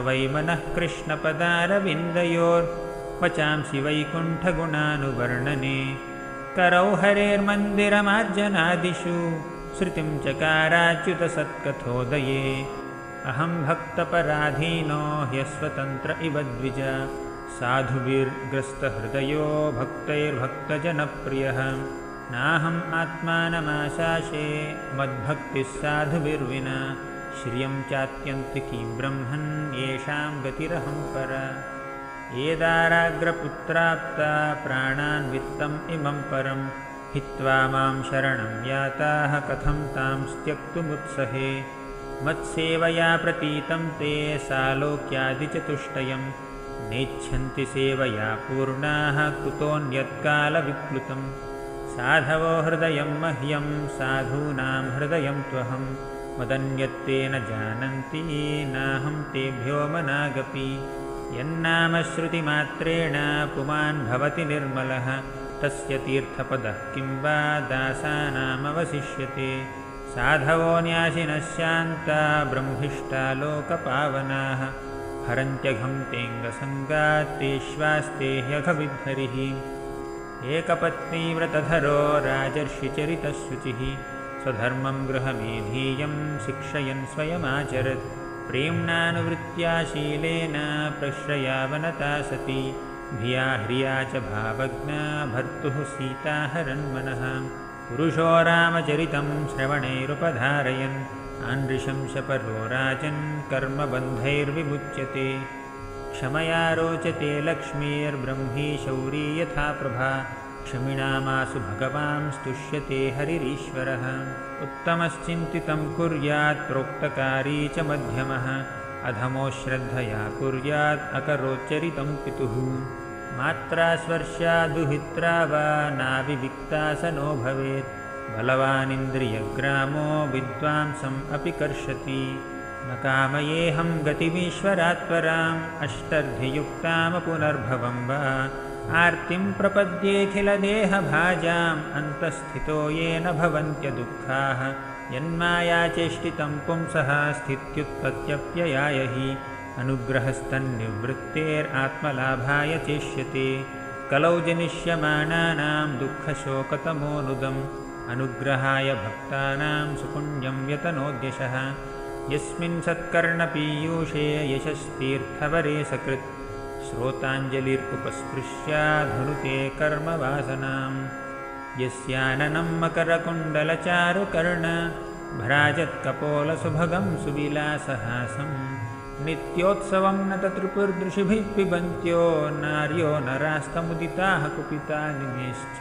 वै मनः कृष्णपदारविन्दयोर्वचांसि वैकुण्ठगुणानुवर्णने। करौ हरेर्मन्दिरमार्जनादिषु श्रुतिं चकाराच्युतसत्कथोदये। अहं भक्तपराधीनो ह्यस्वतन्त्र इव द्विज साधुभिर्ग्रस्तहृदयो भक्तैर्भक्तजनप्रियः। नाहम् आत्मानमाशासे मद्भक्तिः साधुभिर्विना श्रियं चात्यन्तिकीं ब्रह्मन् येषां गतिरहं पर। एदाराग्रपुत्राप्ता प्राणान् वित्तम् इमं परं। हित्वा मां शरणं याताः कथं तां त्यक्तुमुत्सहे मत्सेवया प्रतीतं ते सालोक्यादिचतुष्टयं नेच्छन्ति सेवया पूर्णाः कुतोऽन्यत्कालविप्लुतं साधवो हृदयं मह्यं साधूनां हृदयं त्वहं मदन्यत्तेन जानन्ति नाहं तेभ्यो मनागपि। यन्नामश्रुतिमात्रेण पुमान् भवति निर्मलः। तस्य तीर्थपदः किं वा दासानामवशिष्यते। साधवो न्यासिनः ब्रह्मिष्टा लोकपावनाः। हरन्त्यघं तेऽङ्गसङ्गात्तेष्वास्ते ह्यघविद्धरिः एकपत्नीव्रतधरो राजर्षिचरितशुचिः स्वधर्मं गृहमेधीयं शिक्षयन् स्वयमाचरत्। प्रेम्णानुवृत्त्याशीलेन प्रश्रयावनता सती। धिया ह्रिया च भावज्ञा भर्तुः सीताहरन्मनः। पुरुषो रामचरितं श्रवणैरुपधारयन्। आनृशंशपरो राजन् कर्मबन्धैर्विमुच्यते। क्षमया रोचते लक्ष्मीर्ब्रह्मी शौरी यथा प्रभा क्षमिणामासु भगवांस्तुष्यते हरिरीश्वरः। उत्तमश्चिन्तितं कुर्यात् प्रोक्तकारी च मध्यमः। अधमो श्रद्धया कुर्यात् अकरोच्चरितं पितुः। मात्रा स्वर्शा दुहित्रा वा नाविविक्ता स नो भवेत्। बलवानिन्द्रियग्रामो विद्वांसम् अपि कर्षति। न कामयेऽहं गतिमीश्वरात्पराम्। अष्टर्धियुक्तामपुनर्भवं वा आर्तिं प्रपद्येऽखिलदेहभाजाम् अन्तःस्थितो येन भवन्त्यदुःखाः। यन्मायाचेष्टितं पुंसः स्थित्युत्पत्त्यप्ययाय हि अनुग्रहस्तन्निवृत्तेरात्मलाभाय चेष्यते। कलौ जनिष्यमाणानां दुःखशोकतमोनुदम् अनुग्रहाय भक्तानां सुपुण्यं यतनोद्यशः यस्मिन् सत्कर्णपीयूषे यशस्तीर्थवरे सकृत् श्रोताञ्जलिर्पुपस्पृश्याधनुते कर्मवासनां यस्याननं मकरकुण्डलचारुकर्ण भ्राजत्कपोलसुभगं सुविलासहासं नित्योत्सवं न तत्रिपुर्दृशिभिः पिबन्त्यो नार्यो नरास्तमुदिताः कुपिता निमेश्च